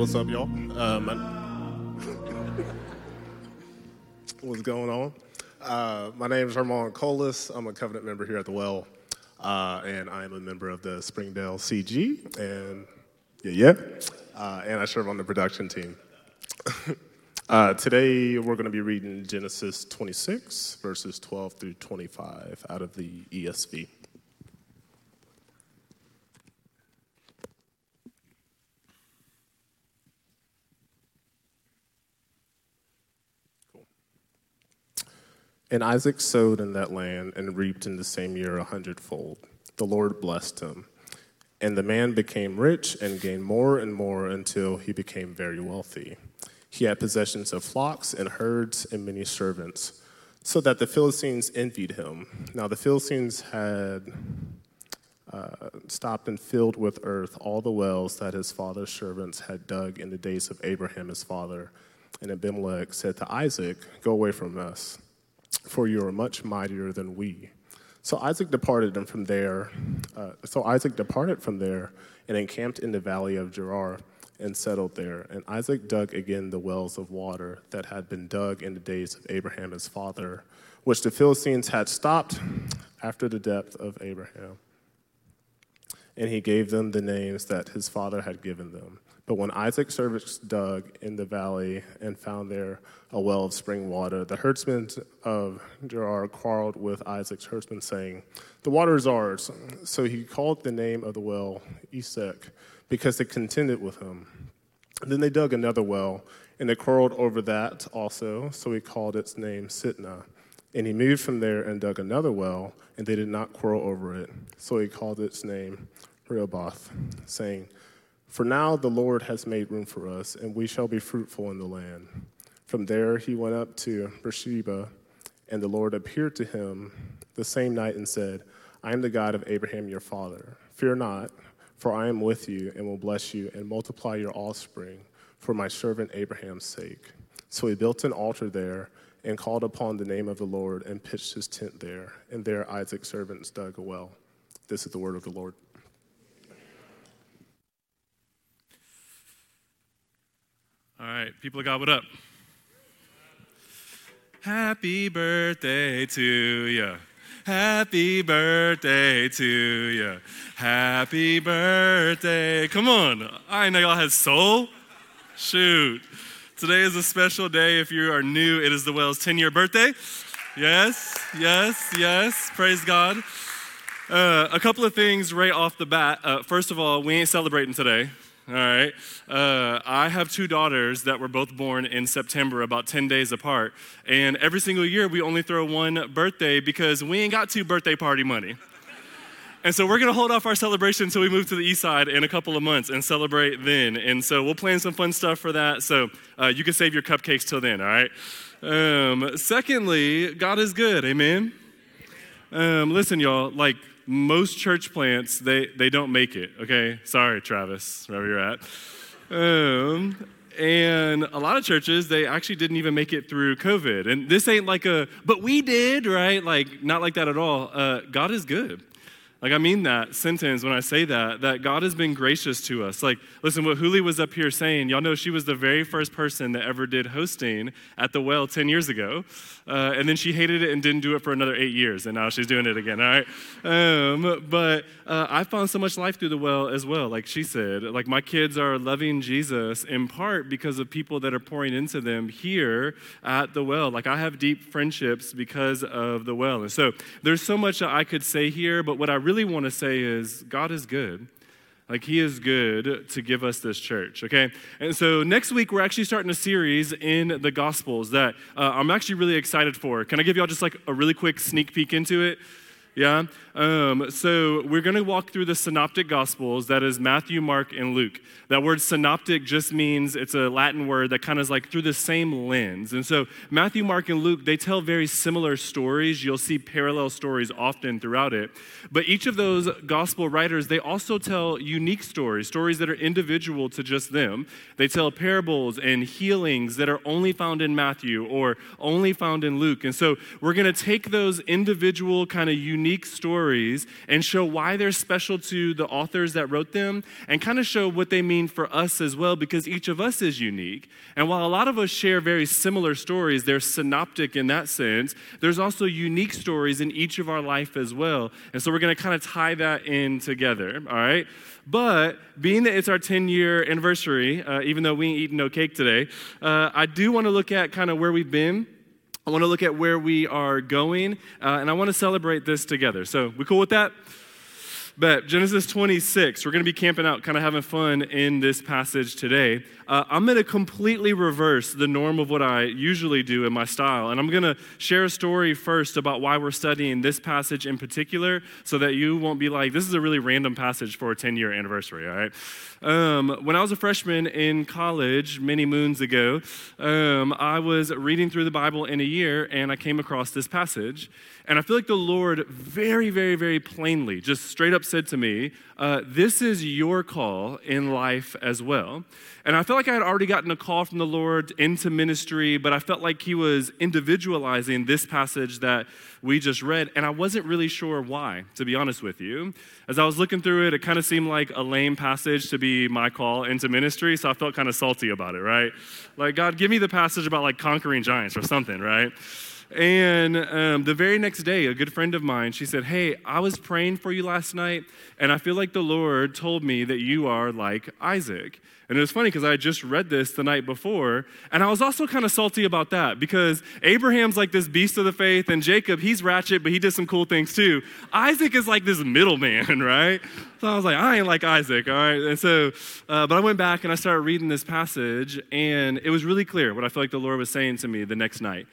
What's up, y'all? Um, what's going on? Uh, my name is Herman Colas. I'm a covenant member here at the Well, uh, and I am a member of the Springdale CG, and yeah, yeah, uh, and I serve on the production team. Uh, today, we're going to be reading Genesis 26, verses 12 through 25 out of the ESV. And Isaac sowed in that land and reaped in the same year a hundredfold. The Lord blessed him. And the man became rich and gained more and more until he became very wealthy. He had possessions of flocks and herds and many servants, so that the Philistines envied him. Now the Philistines had uh, stopped and filled with earth all the wells that his father's servants had dug in the days of Abraham his father. And Abimelech said to Isaac, Go away from us for you are much mightier than we. So Isaac departed and from there. Uh, so Isaac departed from there and encamped in the valley of Gerar and settled there. And Isaac dug again the wells of water that had been dug in the days of Abraham his father, which the Philistines had stopped after the death of Abraham. And he gave them the names that his father had given them. But when Isaac's servants dug in the valley and found there a well of spring water, the herdsmen of Gerar quarreled with Isaac's herdsmen, saying, The water is ours. So he called the name of the well Esek, because they contended with him. Then they dug another well, and they quarreled over that also, so he called its name Sitnah. And he moved from there and dug another well, and they did not quarrel over it, so he called its name Rehoboth, saying, for now the Lord has made room for us, and we shall be fruitful in the land. From there he went up to Beersheba, and the Lord appeared to him the same night and said, I am the God of Abraham your father. Fear not, for I am with you and will bless you and multiply your offspring for my servant Abraham's sake. So he built an altar there and called upon the name of the Lord and pitched his tent there. And there Isaac's servants dug a well. This is the word of the Lord. All right, people of God, what up? Happy birthday to you. Happy birthday to you. Happy birthday. Come on. I know y'all had soul. Shoot. Today is a special day. If you are new, it is the Wells 10 year birthday. Yes, yes, yes. Praise God. Uh, a couple of things right off the bat. Uh, first of all, we ain't celebrating today all right? Uh, I have two daughters that were both born in September, about 10 days apart. And every single year, we only throw one birthday because we ain't got two birthday party money. And so we're gonna hold off our celebration until we move to the east side in a couple of months and celebrate then. And so we'll plan some fun stuff for that. So uh, you can save your cupcakes till then, all right? Um, secondly, God is good, amen? Um, listen, y'all, like most church plants, they, they don't make it, okay? Sorry, Travis, wherever you're at. Um, and a lot of churches, they actually didn't even make it through COVID. And this ain't like a, but we did, right? Like, not like that at all. Uh, God is good. Like, I mean that sentence when I say that, that God has been gracious to us. Like, listen, what Huli was up here saying, y'all know she was the very first person that ever did hosting at the well 10 years ago. Uh, and then she hated it and didn't do it for another eight years. And now she's doing it again, all right? Um, but uh, I found so much life through the well as well, like she said. Like, my kids are loving Jesus in part because of people that are pouring into them here at the well. Like, I have deep friendships because of the well. And so there's so much that I could say here, but what I really want to say is God is good. Like, He is good to give us this church, okay? And so next week, we're actually starting a series in the Gospels that uh, I'm actually really excited for. Can I give y'all just like a really quick sneak peek into it? Yeah? Um, so we're going to walk through the synoptic gospels that is Matthew, Mark, and Luke. That word synoptic just means it's a Latin word that kind of is like through the same lens. And so Matthew, Mark, and Luke, they tell very similar stories. You'll see parallel stories often throughout it. But each of those gospel writers, they also tell unique stories, stories that are individual to just them. They tell parables and healings that are only found in Matthew or only found in Luke. And so we're going to take those individual kind of unique unique stories and show why they're special to the authors that wrote them and kind of show what they mean for us as well because each of us is unique. And while a lot of us share very similar stories, they're synoptic in that sense, there's also unique stories in each of our life as well. And so we're going to kind of tie that in together, all right? But being that it's our 10 year anniversary, uh, even though we ain't eating no cake today, uh, I do want to look at kind of where we've been. I want to look at where we are going, uh, and I want to celebrate this together. So, we cool with that? But Genesis 26, we're going to be camping out, kind of having fun in this passage today. Uh, I'm going to completely reverse the norm of what I usually do in my style. And I'm going to share a story first about why we're studying this passage in particular so that you won't be like, this is a really random passage for a 10 year anniversary, all right? Um, when I was a freshman in college many moons ago, um, I was reading through the Bible in a year and I came across this passage. And I feel like the Lord very, very, very plainly just straight up said to me, uh, This is your call in life as well. And I felt like I had already gotten a call from the Lord into ministry, but I felt like He was individualizing this passage that we just read. And I wasn't really sure why, to be honest with you. As I was looking through it, it kind of seemed like a lame passage to be my call into ministry. So I felt kind of salty about it, right? Like, God, give me the passage about like conquering giants or something, right? And um, the very next day, a good friend of mine, she said, Hey, I was praying for you last night, and I feel like the Lord told me that you are like Isaac. And it was funny because I had just read this the night before, and I was also kind of salty about that because Abraham's like this beast of the faith, and Jacob, he's ratchet, but he did some cool things too. Isaac is like this middleman, right? So I was like, I ain't like Isaac, all right? And so, uh, but I went back and I started reading this passage, and it was really clear what I felt like the Lord was saying to me the next night.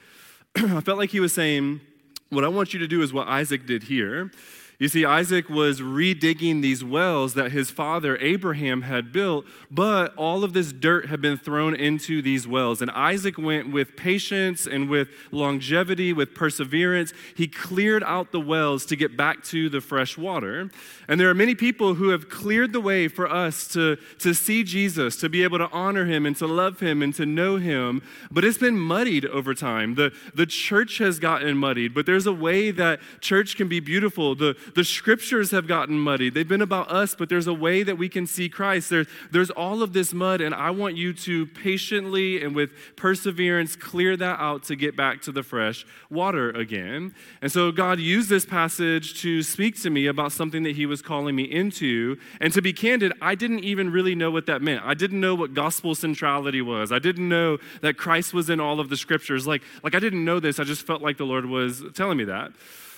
I felt like he was saying, What I want you to do is what Isaac did here. You see, Isaac was redigging these wells that his father Abraham had built, but all of this dirt had been thrown into these wells. And Isaac went with patience and with longevity, with perseverance. He cleared out the wells to get back to the fresh water. And there are many people who have cleared the way for us to, to see Jesus, to be able to honor him and to love him and to know him. But it's been muddied over time. The, the church has gotten muddied, but there's a way that church can be beautiful. The, the scriptures have gotten muddy. They've been about us, but there's a way that we can see Christ. There, there's all of this mud, and I want you to patiently and with perseverance clear that out to get back to the fresh water again. And so God used this passage to speak to me about something that He was calling me into. And to be candid, I didn't even really know what that meant. I didn't know what gospel centrality was. I didn't know that Christ was in all of the scriptures. Like, like I didn't know this. I just felt like the Lord was telling me that.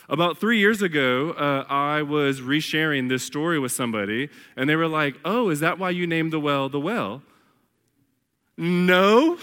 About three years ago, uh, I was resharing this story with somebody, and they were like, Oh, is that why you named the well the well? No,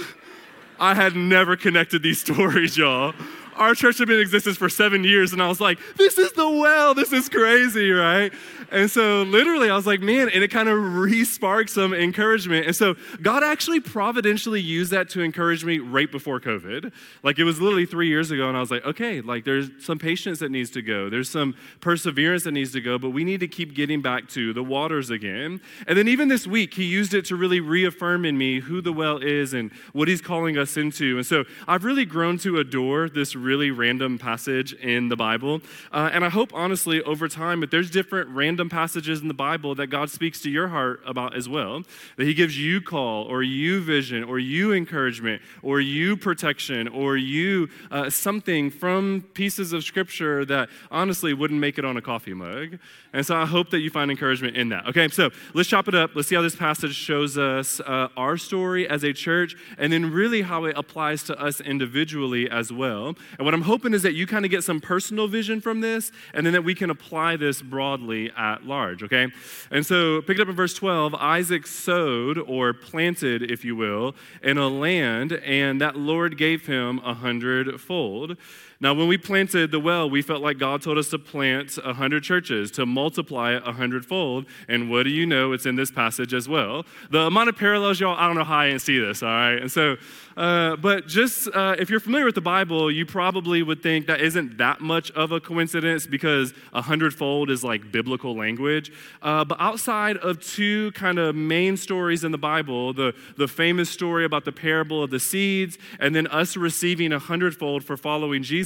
I had never connected these stories, y'all. Our church had been in existence for seven years, and I was like, This is the well, this is crazy, right? And so literally I was like, man, and it kind of re-sparked some encouragement. And so God actually providentially used that to encourage me right before COVID. Like it was literally three years ago, and I was like, okay, like there's some patience that needs to go. There's some perseverance that needs to go, but we need to keep getting back to the waters again. And then even this week, he used it to really reaffirm in me who the well is and what he's calling us into. And so I've really grown to adore this really random passage in the Bible. Uh, and I hope honestly over time that there's different random passages in the Bible that God speaks to your heart about as well. That He gives you call, or you vision, or you encouragement, or you protection, or you uh, something from pieces of Scripture that honestly wouldn't make it on a coffee mug. And so I hope that you find encouragement in that. Okay, so let's chop it up. Let's see how this passage shows us uh, our story as a church, and then really how it applies to us individually as well. And what I'm hoping is that you kind of get some personal vision from this, and then that we can apply this broadly at large, okay? And so, pick it up in verse 12 Isaac sowed, or planted, if you will, in a land, and that Lord gave him a hundredfold. Now, when we planted the well, we felt like God told us to plant a hundred churches, to multiply it a hundredfold. And what do you know? It's in this passage as well. The amount of parallels, y'all, I don't know how I didn't see this, all right? And so, uh, but just uh, if you're familiar with the Bible, you probably would think that isn't that much of a coincidence because a hundredfold is like biblical language. Uh, but outside of two kind of main stories in the Bible, the, the famous story about the parable of the seeds and then us receiving a hundredfold for following Jesus,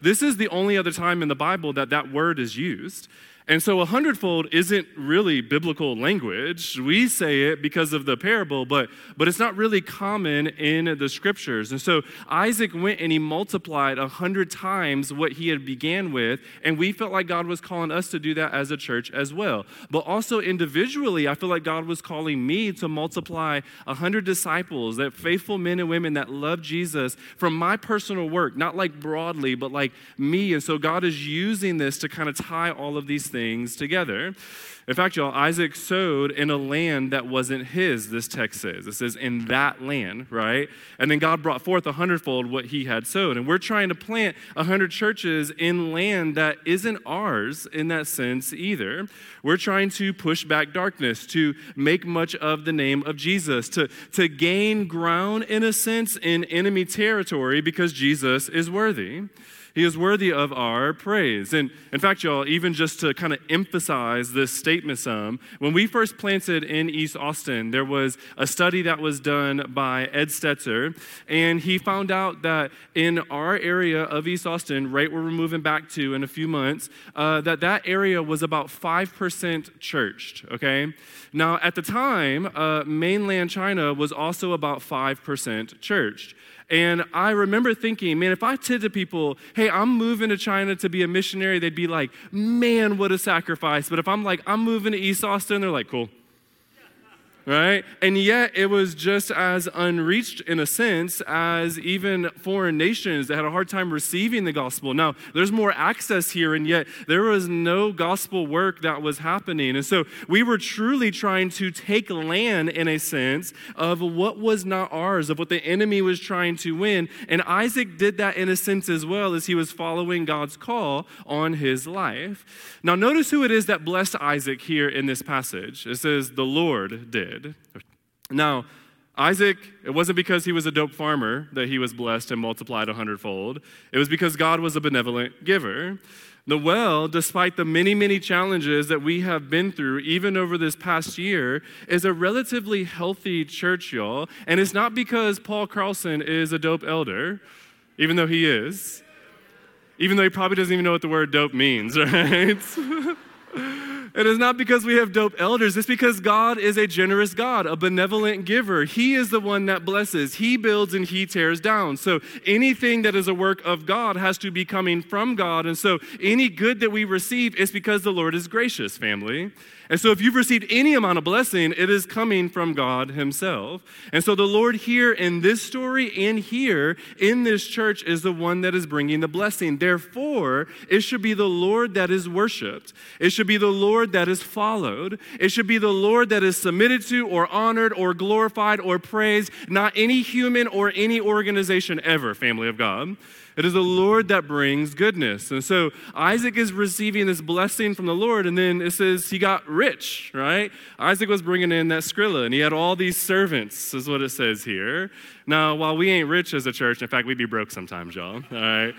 this is the only other time in the Bible that that word is used. And so a hundredfold isn't really biblical language. We say it because of the parable, but, but it's not really common in the scriptures. And so Isaac went and he multiplied a hundred times what he had began with, and we felt like God was calling us to do that as a church as well. But also individually, I feel like God was calling me to multiply a hundred disciples, that faithful men and women that love Jesus from my personal work, not like broadly, but like me. And so God is using this to kind of tie all of these things things together. In fact, y'all, Isaac sowed in a land that wasn't his, this text says. It says, in that land, right? And then God brought forth a hundredfold what he had sowed. And we're trying to plant a hundred churches in land that isn't ours in that sense either. We're trying to push back darkness, to make much of the name of Jesus, to, to gain ground in a sense in enemy territory because Jesus is worthy. He is worthy of our praise. And in fact, y'all, even just to kind of emphasize this statement some, when we first planted in East Austin, there was a study that was done by Ed Stetzer, and he found out that in our area of East Austin, right where we're moving back to in a few months, uh, that that area was about 5% churched, okay? Now, at the time, uh, mainland China was also about 5% churched. And I remember thinking, man, if I said to people, hey, I'm moving to China to be a missionary, they'd be like, man, what a sacrifice. But if I'm like, I'm moving to East Austin, they're like, cool right? And yet it was just as unreached in a sense as even foreign nations that had a hard time receiving the gospel. Now, there's more access here, and yet there was no gospel work that was happening. And so we were truly trying to take land in a sense of what was not ours, of what the enemy was trying to win. And Isaac did that in a sense as well as he was following God's call on his life. Now, notice who it is that blessed Isaac here in this passage. It says, The Lord did did. Now, Isaac, it wasn't because he was a dope farmer that he was blessed and multiplied a hundredfold. It was because God was a benevolent giver. The well, despite the many, many challenges that we have been through, even over this past year, is a relatively healthy church, y'all. And it's not because Paul Carlson is a dope elder, even though he is, even though he probably doesn't even know what the word dope means, right? It is not because we have dope elders. It's because God is a generous God, a benevolent giver. He is the one that blesses. He builds and He tears down. So anything that is a work of God has to be coming from God. And so any good that we receive is because the Lord is gracious, family. And so, if you've received any amount of blessing, it is coming from God Himself. And so, the Lord here in this story and here in this church is the one that is bringing the blessing. Therefore, it should be the Lord that is worshiped, it should be the Lord that is followed, it should be the Lord that is submitted to, or honored, or glorified, or praised, not any human or any organization ever, family of God. It is the Lord that brings goodness. And so Isaac is receiving this blessing from the Lord, and then it says he got rich, right? Isaac was bringing in that skrilla, and he had all these servants, is what it says here. Now, while we ain't rich as a church, in fact, we'd be broke sometimes, y'all, all right?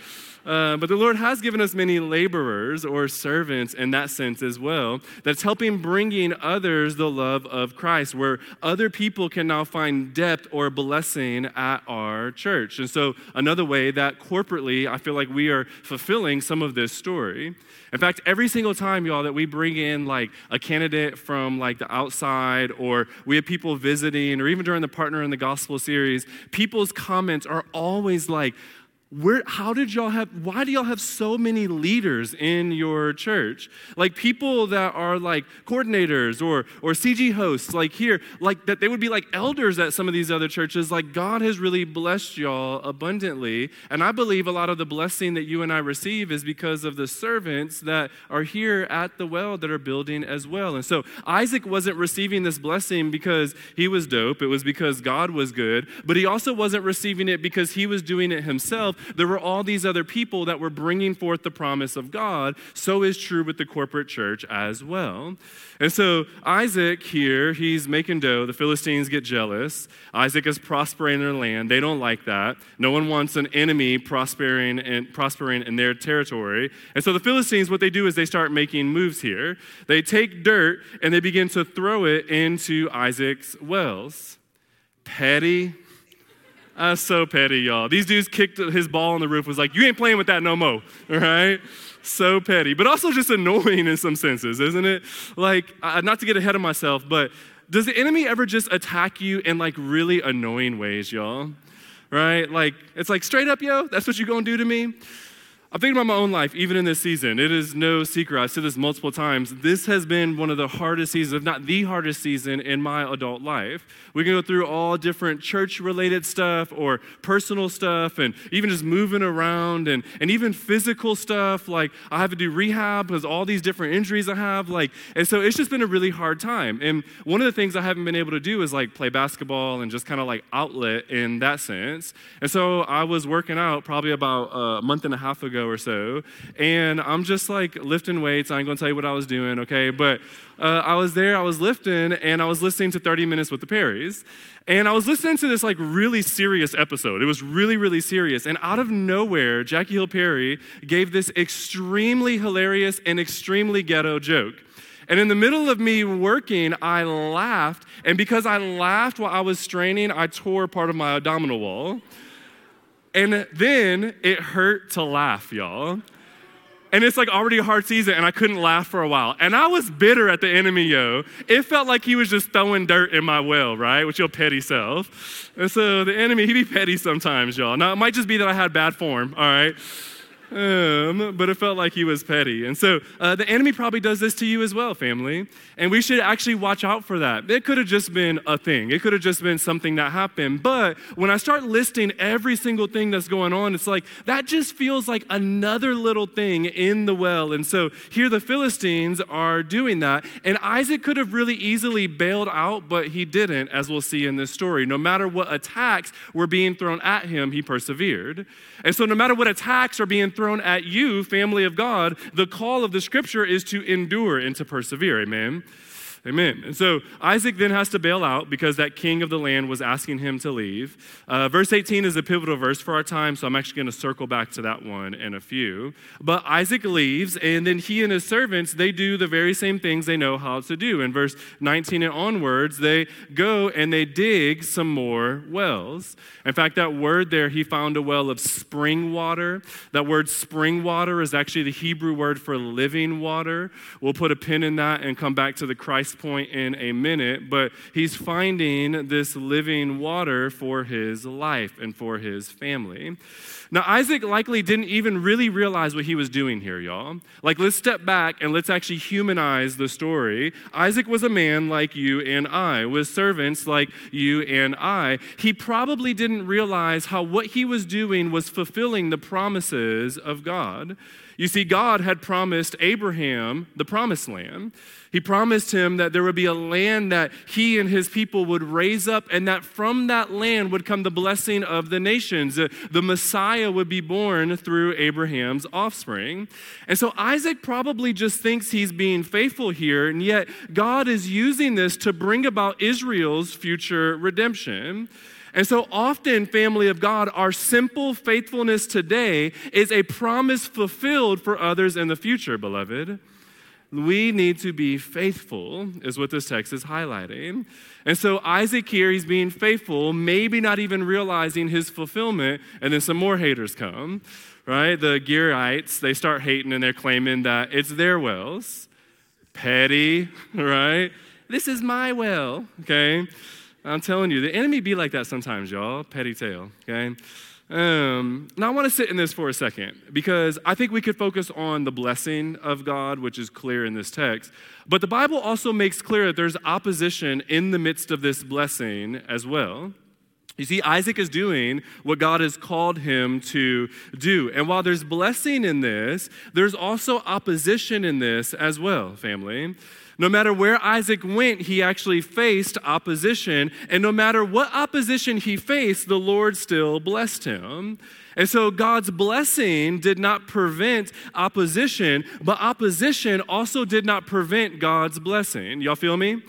Uh, but the Lord has given us many laborers or servants in that sense as well, that's helping bringing others the love of Christ, where other people can now find depth or blessing at our church. And so, another way that corporately, I feel like we are fulfilling some of this story. In fact, every single time, y'all, that we bring in like a candidate from like the outside, or we have people visiting, or even during the Partner in the Gospel series, people's comments are always like, where, how did y'all have, why do y'all have so many leaders in your church? Like people that are like coordinators or, or CG hosts, like here, like that they would be like elders at some of these other churches. Like God has really blessed y'all abundantly. And I believe a lot of the blessing that you and I receive is because of the servants that are here at the well that are building as well. And so Isaac wasn't receiving this blessing because he was dope, it was because God was good, but he also wasn't receiving it because he was doing it himself there were all these other people that were bringing forth the promise of God. So is true with the corporate church as well. And so Isaac here, he's making dough. The Philistines get jealous. Isaac is prospering in their land. They don't like that. No one wants an enemy prospering and prospering in their territory. And so the Philistines, what they do is they start making moves here. They take dirt and they begin to throw it into Isaac's wells. Petty. Uh, so petty, y'all. These dudes kicked his ball on the roof, was like, You ain't playing with that no more, all right? so petty, but also just annoying in some senses, isn't it? Like, not to get ahead of myself, but does the enemy ever just attack you in like really annoying ways, y'all? Right? Like, it's like straight up, yo, that's what you gonna do to me? I'm thinking about my own life, even in this season. It is no secret. I've said this multiple times. This has been one of the hardest seasons, if not the hardest season in my adult life. We can go through all different church related stuff or personal stuff and even just moving around and, and even physical stuff. Like I have to do rehab because all these different injuries I have. Like, and so it's just been a really hard time. And one of the things I haven't been able to do is like play basketball and just kind of like outlet in that sense. And so I was working out probably about a month and a half ago ago or so, and I'm just like lifting weights. I ain't gonna tell you what I was doing, okay? But uh, I was there, I was lifting, and I was listening to 30 Minutes with the Perrys. And I was listening to this like really serious episode. It was really, really serious. And out of nowhere, Jackie Hill Perry gave this extremely hilarious and extremely ghetto joke. And in the middle of me working, I laughed. And because I laughed while I was straining, I tore part of my abdominal wall. And then it hurt to laugh, y'all. And it's like already a hard season, and I couldn't laugh for a while. And I was bitter at the enemy, yo. It felt like he was just throwing dirt in my well, right? With your petty self. And so the enemy, he be petty sometimes, y'all. Now, it might just be that I had bad form, all right? Um, but it felt like he was petty. And so uh, the enemy probably does this to you as well, family. And we should actually watch out for that. It could have just been a thing, it could have just been something that happened. But when I start listing every single thing that's going on, it's like that just feels like another little thing in the well. And so here the Philistines are doing that. And Isaac could have really easily bailed out, but he didn't, as we'll see in this story. No matter what attacks were being thrown at him, he persevered. And so no matter what attacks are being thrown at you, family of God, the call of the scripture is to endure and to persevere. Amen. Amen. And so Isaac then has to bail out because that king of the land was asking him to leave. Uh, verse 18 is a pivotal verse for our time, so I'm actually going to circle back to that one in a few. But Isaac leaves, and then he and his servants, they do the very same things they know how to do. In verse 19 and onwards, they go and they dig some more wells. In fact, that word there, he found a well of spring water. That word spring water is actually the Hebrew word for living water. We'll put a pin in that and come back to the Christ point in a minute, but he's finding this living water for his life and for his family. Now, Isaac likely didn't even really realize what he was doing here, y'all. Like, let's step back and let's actually humanize the story. Isaac was a man like you and I, with servants like you and I. He probably didn't realize how what he was doing was fulfilling the promises of God. You see, God had promised Abraham the promised land. He promised him that there would be a land that he and his people would raise up, and that from that land would come the blessing of the nations. Uh, the Messiah would be born through Abraham's offspring. And so Isaac probably just thinks he's being faithful here, and yet God is using this to bring about Israel's future redemption. And so often, family of God, our simple faithfulness today is a promise fulfilled for others in the future, beloved. We need to be faithful, is what this text is highlighting. And so Isaac here, he's being faithful, maybe not even realizing his fulfillment, and then some more haters come, right? The Gerites, they start hating and they're claiming that it's their wells. Petty, right? This is my well, okay? I'm telling you, the enemy be like that sometimes, y'all. Petty tail, okay? Um, now, I want to sit in this for a second because I think we could focus on the blessing of God, which is clear in this text. But the Bible also makes clear that there's opposition in the midst of this blessing as well. You see, Isaac is doing what God has called him to do. And while there's blessing in this, there's also opposition in this as well, family. No matter where Isaac went, he actually faced opposition. And no matter what opposition he faced, the Lord still blessed him. And so God's blessing did not prevent opposition, but opposition also did not prevent God's blessing. Y'all feel me?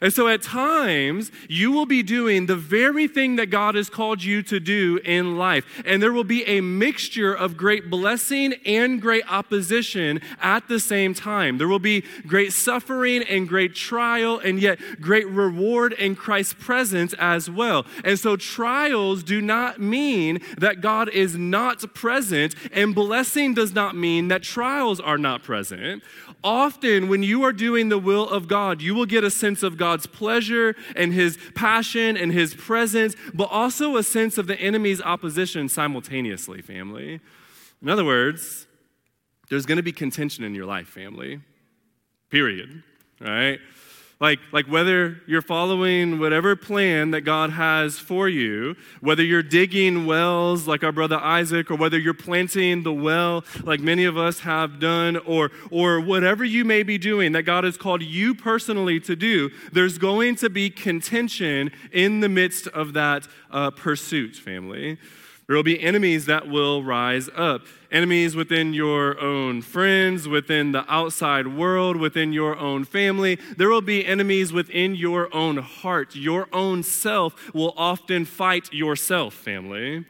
And so at times, you will be doing the very thing that God has called you to do in life. And there will be a mixture of great blessing and great opposition at the same time. There will be great suffering and great trial, and yet great reward in Christ's presence as well. And so trials do not mean that God is not present, and blessing does not mean that trials are not present. Often, when you are doing the will of God, you will get a sense of God's pleasure and His passion and His presence, but also a sense of the enemy's opposition simultaneously, family. In other words, there's going to be contention in your life, family. Period. Right? Like, like whether you're following whatever plan that God has for you, whether you're digging wells like our brother Isaac, or whether you're planting the well like many of us have done, or, or whatever you may be doing that God has called you personally to do, there's going to be contention in the midst of that uh, pursuit, family. There will be enemies that will rise up. Enemies within your own friends, within the outside world, within your own family. There will be enemies within your own heart. Your own self will often fight yourself, family.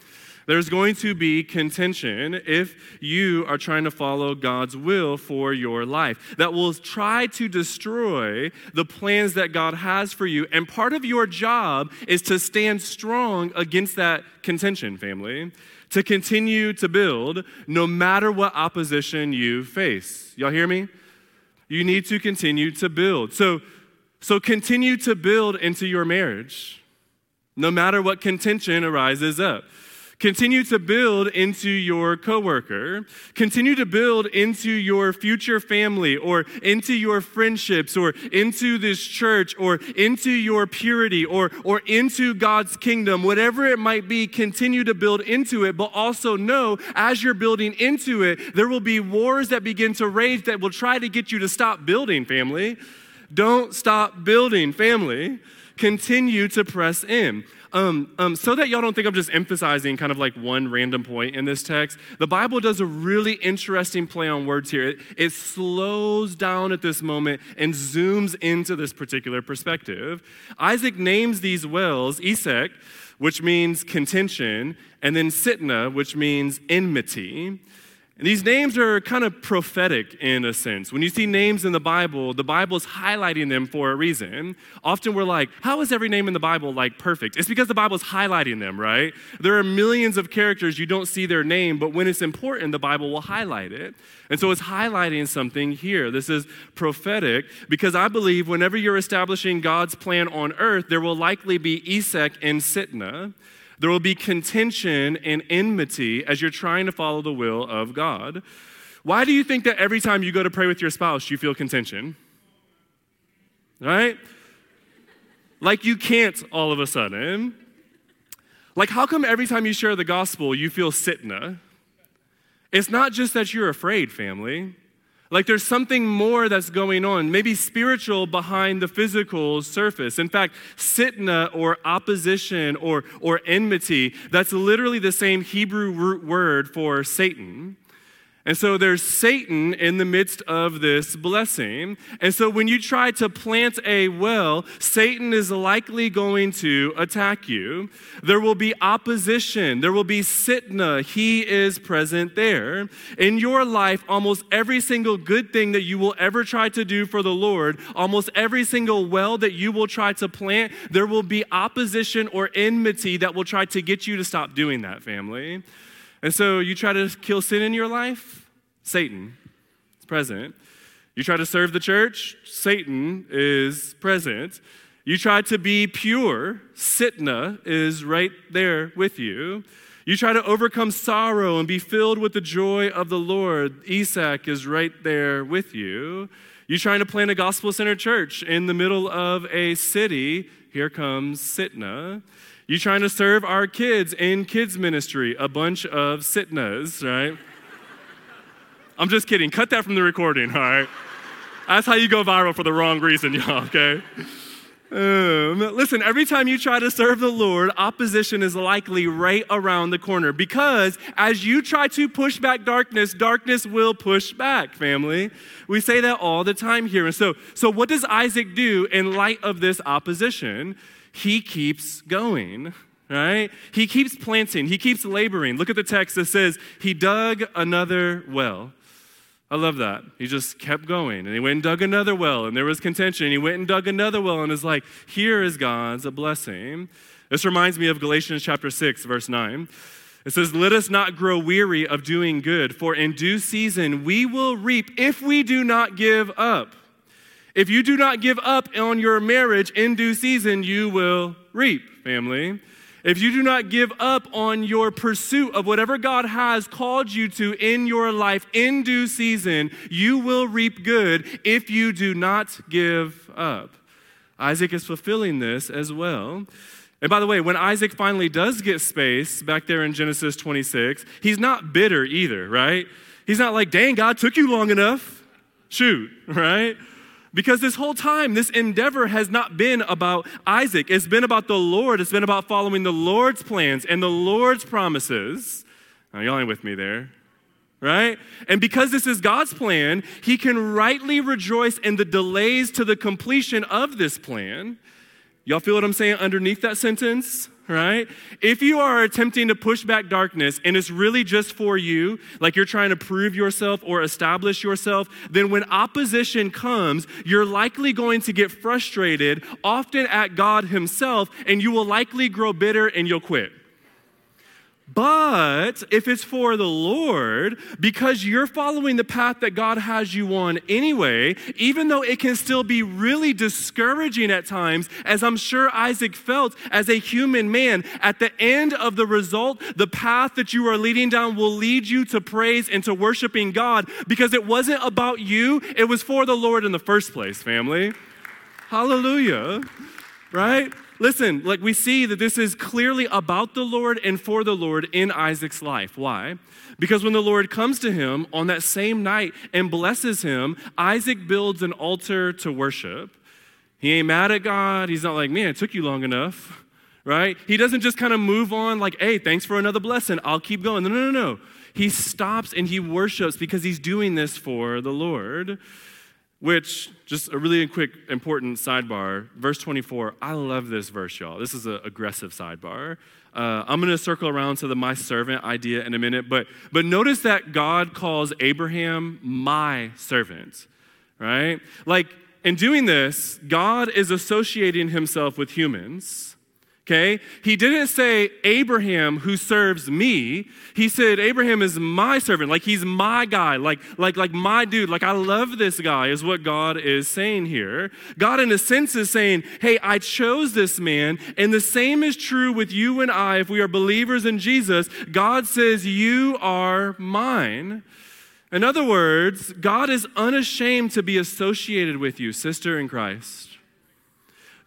There's going to be contention if you are trying to follow God's will for your life that will try to destroy the plans that God has for you. And part of your job is to stand strong against that contention, family, to continue to build no matter what opposition you face. Y'all hear me? You need to continue to build. So, so continue to build into your marriage, no matter what contention arises up. Continue to build into your coworker. Continue to build into your future family or into your friendships or into this church or into your purity or, or into God's kingdom. Whatever it might be, continue to build into it, but also know as you're building into it, there will be wars that begin to rage that will try to get you to stop building, family. Don't stop building, family. Continue to press in. Um, um, so that y'all don't think I'm just emphasizing kind of like one random point in this text, the Bible does a really interesting play on words here. It, it slows down at this moment and zooms into this particular perspective. Isaac names these wells Esek, which means contention, and then Sitnah, which means enmity. And these names are kind of prophetic in a sense. When you see names in the Bible, the Bible is highlighting them for a reason. Often we're like, how is every name in the Bible like perfect? It's because the Bible is highlighting them, right? There are millions of characters you don't see their name, but when it's important, the Bible will highlight it. And so it's highlighting something here. This is prophetic because I believe whenever you're establishing God's plan on earth, there will likely be Esek and Sitnah. There will be contention and enmity as you're trying to follow the will of God. Why do you think that every time you go to pray with your spouse, you feel contention? Right? Like you can't all of a sudden. Like, how come every time you share the gospel, you feel sitnah? It's not just that you're afraid, family. Like there's something more that's going on, maybe spiritual behind the physical surface. In fact, sitnah or opposition or, or enmity, that's literally the same Hebrew root word for Satan. And so there's Satan in the midst of this blessing. And so when you try to plant a well, Satan is likely going to attack you. There will be opposition. There will be sitnah. He is present there. In your life, almost every single good thing that you will ever try to do for the Lord, almost every single well that you will try to plant, there will be opposition or enmity that will try to get you to stop doing that, family. And so you try to kill sin in your life, Satan is present. You try to serve the church, Satan is present. You try to be pure, Sitnah is right there with you. You try to overcome sorrow and be filled with the joy of the Lord, Esek is right there with you. You trying to plant a gospel centered church in the middle of a city, here comes Sitnah. You trying to serve our kids in kids ministry? A bunch of sitnahs, right? I'm just kidding. Cut that from the recording, all right? That's how you go viral for the wrong reason, y'all, okay? Um, listen, every time you try to serve the Lord, opposition is likely right around the corner because as you try to push back darkness, darkness will push back, family. We say that all the time here. And so, so what does Isaac do in light of this opposition? He keeps going, right? He keeps planting, he keeps laboring. Look at the text that says, He dug another well. I love that. He just kept going and he went and dug another well and there was contention. And He went and dug another well and is like, here is God's a blessing. This reminds me of Galatians chapter 6, verse 9. It says, Let us not grow weary of doing good, for in due season we will reap if we do not give up. If you do not give up on your marriage in due season, you will reap, family. If you do not give up on your pursuit of whatever God has called you to in your life in due season, you will reap good if you do not give up. Isaac is fulfilling this as well. And by the way, when Isaac finally does get space back there in Genesis 26, he's not bitter either, right? He's not like, dang, God took you long enough. Shoot, right? Because this whole time, this endeavor has not been about Isaac. It's been about the Lord. It's been about following the Lord's plans and the Lord's promises. Now, y'all ain't with me there, right? And because this is God's plan, he can rightly rejoice in the delays to the completion of this plan. Y'all feel what I'm saying underneath that sentence? Right? If you are attempting to push back darkness and it's really just for you, like you're trying to prove yourself or establish yourself, then when opposition comes, you're likely going to get frustrated, often at God Himself, and you will likely grow bitter and you'll quit. But if it's for the Lord, because you're following the path that God has you on anyway, even though it can still be really discouraging at times, as I'm sure Isaac felt as a human man, at the end of the result, the path that you are leading down will lead you to praise and to worshiping God because it wasn't about you, it was for the Lord in the first place, family. Hallelujah. Right? Listen, like we see that this is clearly about the Lord and for the Lord in Isaac's life. Why? Because when the Lord comes to him on that same night and blesses him, Isaac builds an altar to worship. He ain't mad at God. He's not like, man, it took you long enough, right? He doesn't just kind of move on like, hey, thanks for another blessing. I'll keep going. No, no, no, no. He stops and he worships because he's doing this for the Lord. Which, just a really quick, important sidebar, verse 24. I love this verse, y'all. This is an aggressive sidebar. Uh, I'm going to circle around to the my servant idea in a minute, but, but notice that God calls Abraham my servant, right? Like, in doing this, God is associating himself with humans okay? He didn't say Abraham who serves me. He said Abraham is my servant, like he's my guy, like like like my dude, like I love this guy is what God is saying here. God in a sense is saying, "Hey, I chose this man." And the same is true with you and I if we are believers in Jesus. God says, "You are mine." In other words, God is unashamed to be associated with you, sister in Christ.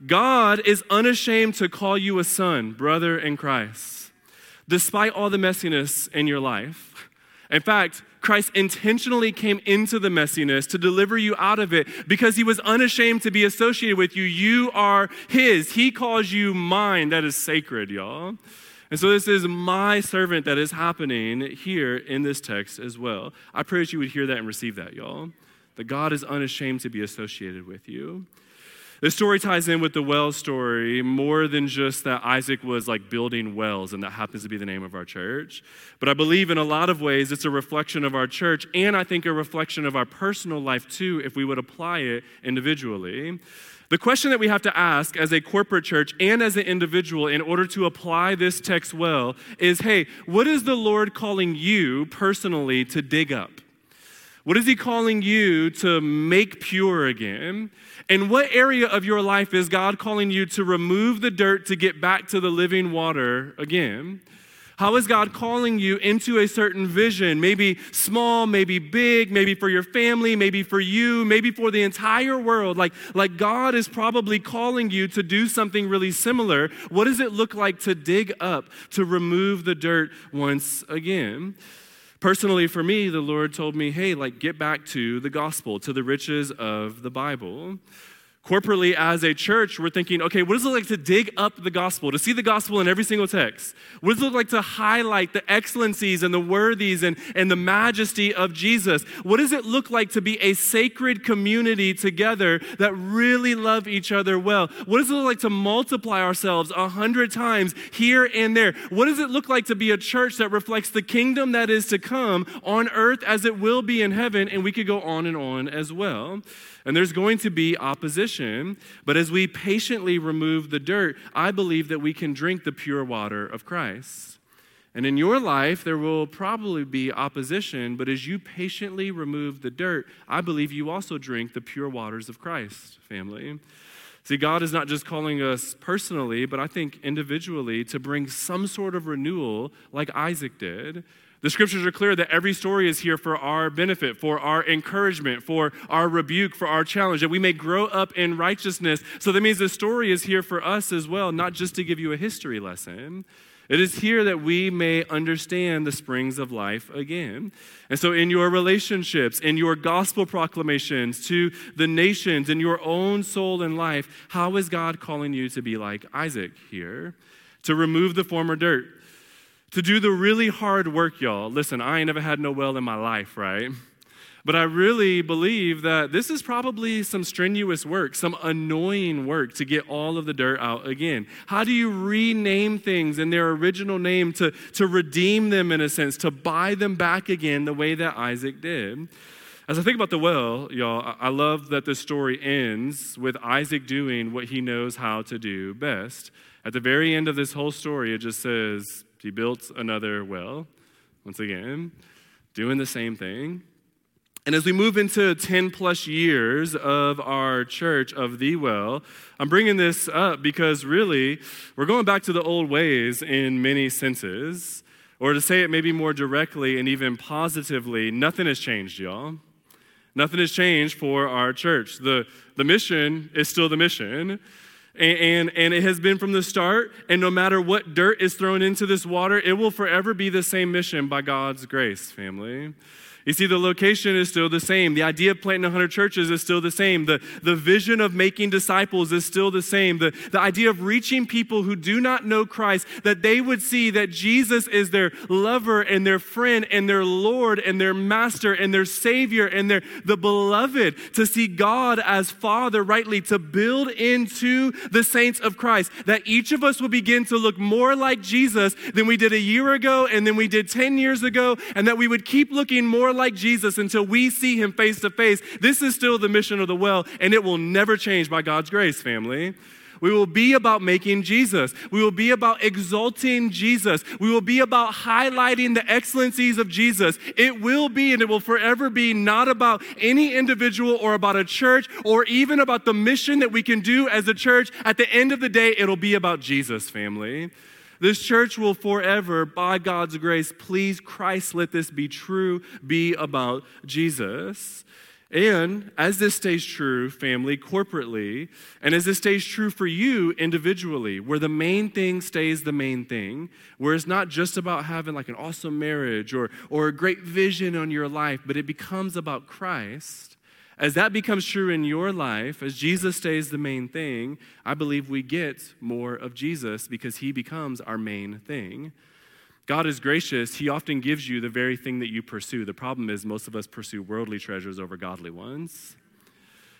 God is unashamed to call you a son, brother in Christ, despite all the messiness in your life. In fact, Christ intentionally came into the messiness to deliver you out of it because he was unashamed to be associated with you. You are his. He calls you mine. That is sacred, y'all. And so this is my servant that is happening here in this text as well. I pray that you would hear that and receive that, y'all. That God is unashamed to be associated with you. This story ties in with the well story more than just that Isaac was like building wells, and that happens to be the name of our church. But I believe in a lot of ways it's a reflection of our church, and I think a reflection of our personal life too, if we would apply it individually. The question that we have to ask as a corporate church and as an individual in order to apply this text well is hey, what is the Lord calling you personally to dig up? What is He calling you to make pure again? And what area of your life is God calling you to remove the dirt to get back to the living water again? How is God calling you into a certain vision? Maybe small, maybe big, maybe for your family, maybe for you, maybe for the entire world. Like, like God is probably calling you to do something really similar. What does it look like to dig up, to remove the dirt once again? Personally, for me, the Lord told me, hey, like, get back to the gospel, to the riches of the Bible. Corporately, as a church, we're thinking, okay, what does it look like to dig up the gospel, to see the gospel in every single text? What does it look like to highlight the excellencies and the worthies and, and the majesty of Jesus? What does it look like to be a sacred community together that really love each other well? What does it look like to multiply ourselves a hundred times here and there? What does it look like to be a church that reflects the kingdom that is to come on earth as it will be in heaven? And we could go on and on as well. And there's going to be opposition, but as we patiently remove the dirt, I believe that we can drink the pure water of Christ. And in your life, there will probably be opposition, but as you patiently remove the dirt, I believe you also drink the pure waters of Christ, family. See, God is not just calling us personally, but I think individually to bring some sort of renewal like Isaac did. The scriptures are clear that every story is here for our benefit, for our encouragement, for our rebuke, for our challenge, that we may grow up in righteousness. So that means the story is here for us as well, not just to give you a history lesson. It is here that we may understand the springs of life again. And so, in your relationships, in your gospel proclamations to the nations, in your own soul and life, how is God calling you to be like Isaac here? To remove the former dirt, to do the really hard work, y'all. Listen, I ain't never had no well in my life, right? But I really believe that this is probably some strenuous work, some annoying work to get all of the dirt out again. How do you rename things in their original name to, to redeem them in a sense, to buy them back again the way that Isaac did? As I think about the well, y'all, I love that the story ends with Isaac doing what he knows how to do best. At the very end of this whole story, it just says, he built another well, once again, doing the same thing. And as we move into 10 plus years of our church of the well, I'm bringing this up because really, we're going back to the old ways in many senses. Or to say it maybe more directly and even positively, nothing has changed, y'all. Nothing has changed for our church. The, the mission is still the mission. And, and, and, it has been from the start. And no matter what dirt is thrown into this water, it will forever be the same mission by God's grace, family. You see, the location is still the same. The idea of planting 100 churches is still the same. The, the vision of making disciples is still the same. The, the idea of reaching people who do not know Christ, that they would see that Jesus is their lover and their friend and their Lord and their master and their Savior and their the beloved, to see God as Father rightly, to build into the saints of Christ, that each of us will begin to look more like Jesus than we did a year ago and than we did 10 years ago, and that we would keep looking more like Jesus until we see him face to face. This is still the mission of the well, and it will never change by God's grace, family. We will be about making Jesus. We will be about exalting Jesus. We will be about highlighting the excellencies of Jesus. It will be and it will forever be not about any individual or about a church or even about the mission that we can do as a church. At the end of the day, it'll be about Jesus, family. This church will forever, by God's grace, please Christ, let this be true, be about Jesus. And as this stays true, family, corporately, and as this stays true for you individually, where the main thing stays the main thing, where it's not just about having like an awesome marriage or, or a great vision on your life, but it becomes about Christ, as that becomes true in your life, as Jesus stays the main thing, I believe we get more of Jesus because he becomes our main thing. God is gracious. He often gives you the very thing that you pursue. The problem is, most of us pursue worldly treasures over godly ones.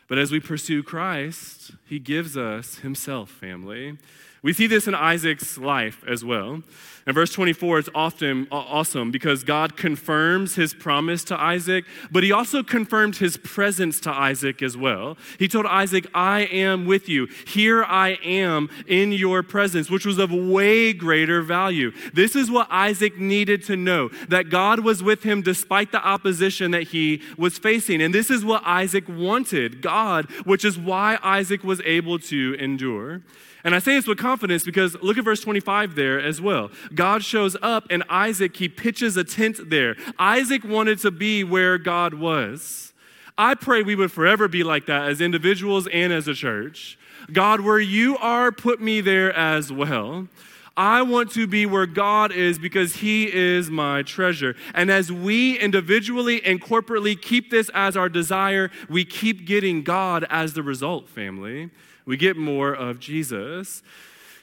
But as we pursue Christ, he gives us himself, family. We see this in Isaac's life as well. In verse 24, it's often uh, awesome because God confirms his promise to Isaac, but he also confirmed his presence to Isaac as well. He told Isaac, I am with you. Here I am in your presence, which was of way greater value. This is what Isaac needed to know that God was with him despite the opposition that he was facing. And this is what Isaac wanted God, which is why Isaac was able to endure. And I say this with confidence because look at verse 25 there as well. God shows up and Isaac, he pitches a tent there. Isaac wanted to be where God was. I pray we would forever be like that as individuals and as a church. God, where you are, put me there as well. I want to be where God is because He is my treasure. And as we individually and corporately keep this as our desire, we keep getting God as the result, family. We get more of Jesus.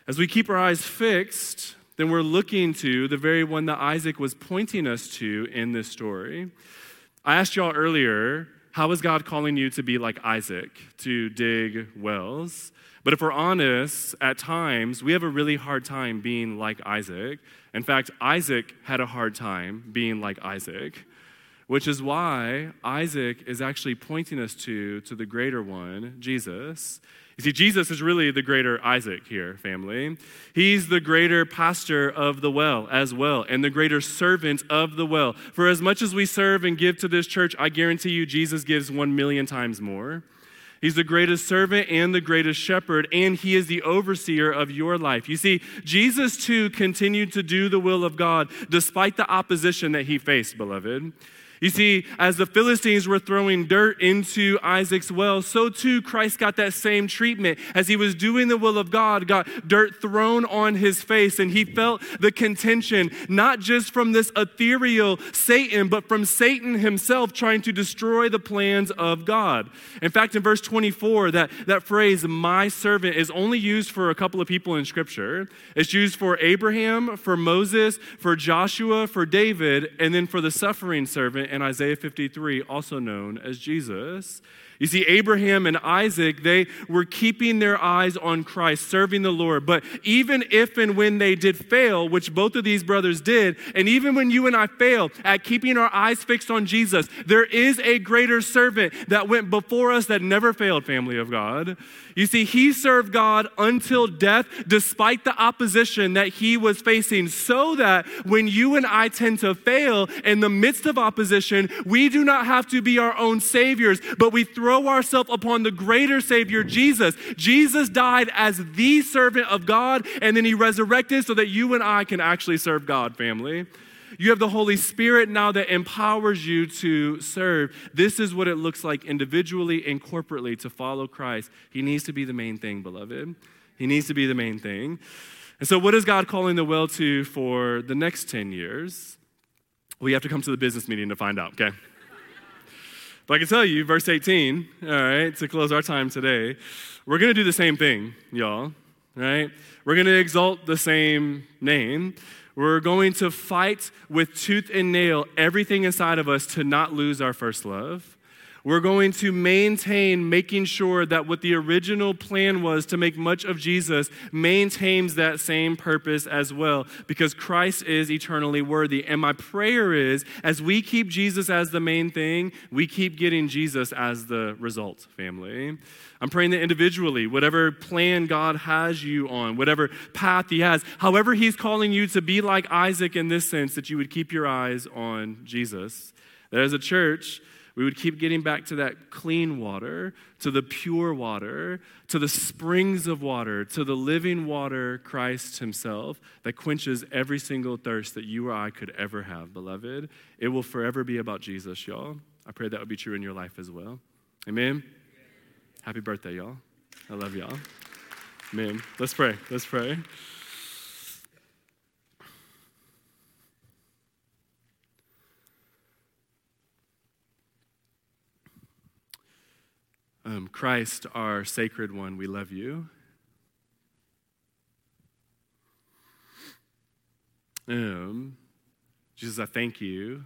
As we keep our eyes fixed, then we're looking to the very one that Isaac was pointing us to in this story. I asked y'all earlier, how is God calling you to be like Isaac, to dig wells? But if we're honest, at times we have a really hard time being like Isaac. In fact, Isaac had a hard time being like Isaac, which is why Isaac is actually pointing us to, to the greater one, Jesus. You see, Jesus is really the greater Isaac here, family. He's the greater pastor of the well as well, and the greater servant of the well. For as much as we serve and give to this church, I guarantee you, Jesus gives one million times more. He's the greatest servant and the greatest shepherd, and he is the overseer of your life. You see, Jesus too continued to do the will of God despite the opposition that he faced, beloved. You see, as the Philistines were throwing dirt into Isaac's well, so too Christ got that same treatment. As he was doing the will of God, got dirt thrown on his face, and he felt the contention, not just from this ethereal sitnah, but from Satan himself trying to destroy the plans of God. In fact, in verse 24, that, that phrase, my servant, is only used for a couple of people in Scripture. It's used for Abraham, for Moses, for Joshua, for David, and then for the suffering servant in Isaiah 53, also known as Jesus. You see, Abraham and Isaac, they were keeping their eyes on Christ, serving the Lord. But even if and when they did fail, which both of these brothers did, and even when you and I fail at keeping our eyes fixed on Jesus, there is a greater servant that went before us that never failed, family of God. You see, he served God until death, despite the opposition that he was facing, so that when you and I tend to fail in the midst of opposition, we do not have to be our own saviors, but we throw throw ourselves upon the greater Savior, Jesus. Jesus died as the servant of God, and then he resurrected so that you and I can actually serve God, family. You have the Holy Spirit now that empowers you to serve. This is what it looks like individually and corporately to follow Christ. He needs to be the main thing, beloved. He needs to be the main thing. And so, what is God calling the well to for the next 10 years? We have to come to the business meeting to find out, okay? But I can tell you, verse 18, all right, to close our time today, we're going to do the same thing, y'all, right? We're going to exalt the same name. We're going to fight with tooth and nail everything inside of us to not lose our first love. We're going to maintain making sure that what the original plan was to make much of Jesus maintains that same purpose as well, because Christ is eternally worthy. And my prayer is as we keep Jesus as the main thing, we keep getting Jesus as the result, family. I'm praying that individually, whatever plan God has you on, whatever path He has, however He's calling you to be like Isaac in this sense, that you would keep your eyes on Jesus. That as a church, we would keep getting back to that clean water, to the pure water, to the springs of water, to the living water, Christ Himself, that quenches every single thirst that you or I could ever have, beloved. It will forever be about Jesus, y'all. I pray that would be true in your life as well. Amen. Happy birthday, y'all. I love y'all. Amen. Let's pray. Let's pray. Um, Christ, our sacred one, we love you. Um, Jesus, I thank you.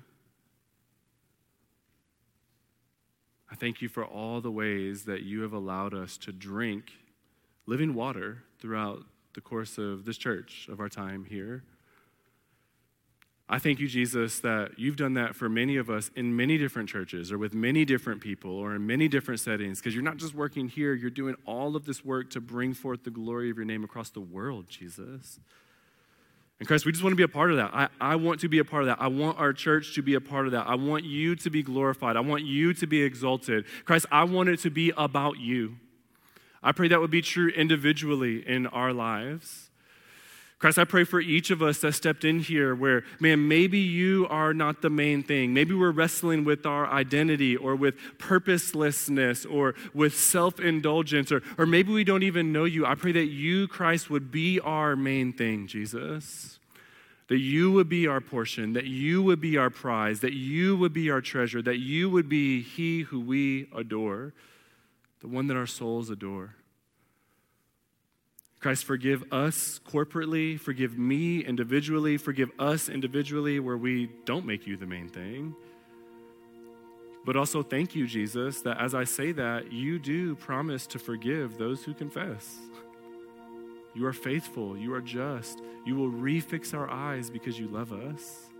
I thank you for all the ways that you have allowed us to drink living water throughout the course of this church, of our time here. I thank you, Jesus, that you've done that for many of us in many different churches or with many different people or in many different settings because you're not just working here, you're doing all of this work to bring forth the glory of your name across the world, Jesus. And Christ, we just want to be a part of that. I, I want to be a part of that. I want our church to be a part of that. I want you to be glorified. I want you to be exalted. Christ, I want it to be about you. I pray that would be true individually in our lives. Christ, I pray for each of us that stepped in here where, man, maybe you are not the main thing. Maybe we're wrestling with our identity or with purposelessness or with self indulgence, or, or maybe we don't even know you. I pray that you, Christ, would be our main thing, Jesus. That you would be our portion, that you would be our prize, that you would be our treasure, that you would be He who we adore, the one that our souls adore. Christ, forgive us corporately, forgive me individually, forgive us individually where we don't make you the main thing. But also, thank you, Jesus, that as I say that, you do promise to forgive those who confess. You are faithful, you are just, you will refix our eyes because you love us.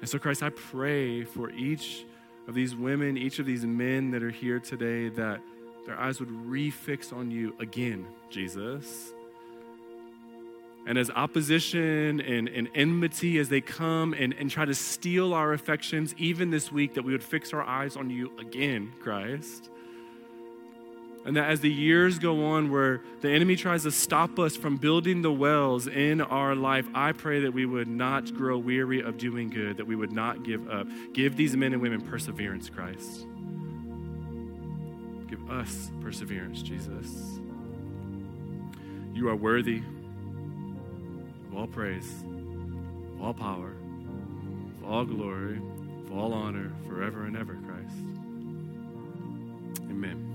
And so, Christ, I pray for each of these women, each of these men that are here today that their eyes would refix on you again, Jesus. And as opposition and, and enmity, as they come and, and try to steal our affections, even this week, that we would fix our eyes on you again, Christ. And that as the years go on, where the enemy tries to stop us from building the wells in our life, I pray that we would not grow weary of doing good, that we would not give up. Give these men and women perseverance, Christ. Us perseverance, Jesus. You are worthy of all praise, of all power, of all glory, of all honor, forever and ever, Christ. Amen.